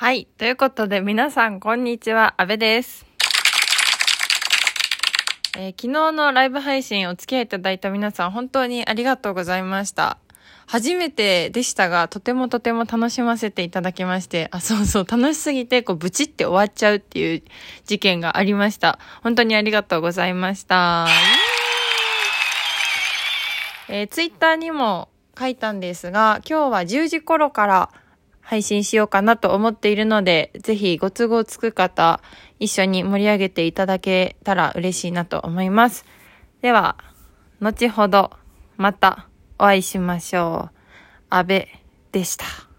はい。ということで、皆さん、こんにちは。安部です。えー昨日のライブ配信お付き合いいただいた皆さん、本当にありがとうございました。初めてでしたが、とてもとても楽しませていただきまして、あ、そうそう、楽しすぎて、こう、ブチって終わっちゃうっていう事件がありました。本当にありがとうございました。えー、ツイッターにも書いたんですが、今日は10時頃から配信しようかなと思っているので、ぜひご都合つく方、一緒に盛り上げていただけたら嬉しいなと思います。では、後ほど、またお会いしましょう。安倍でした。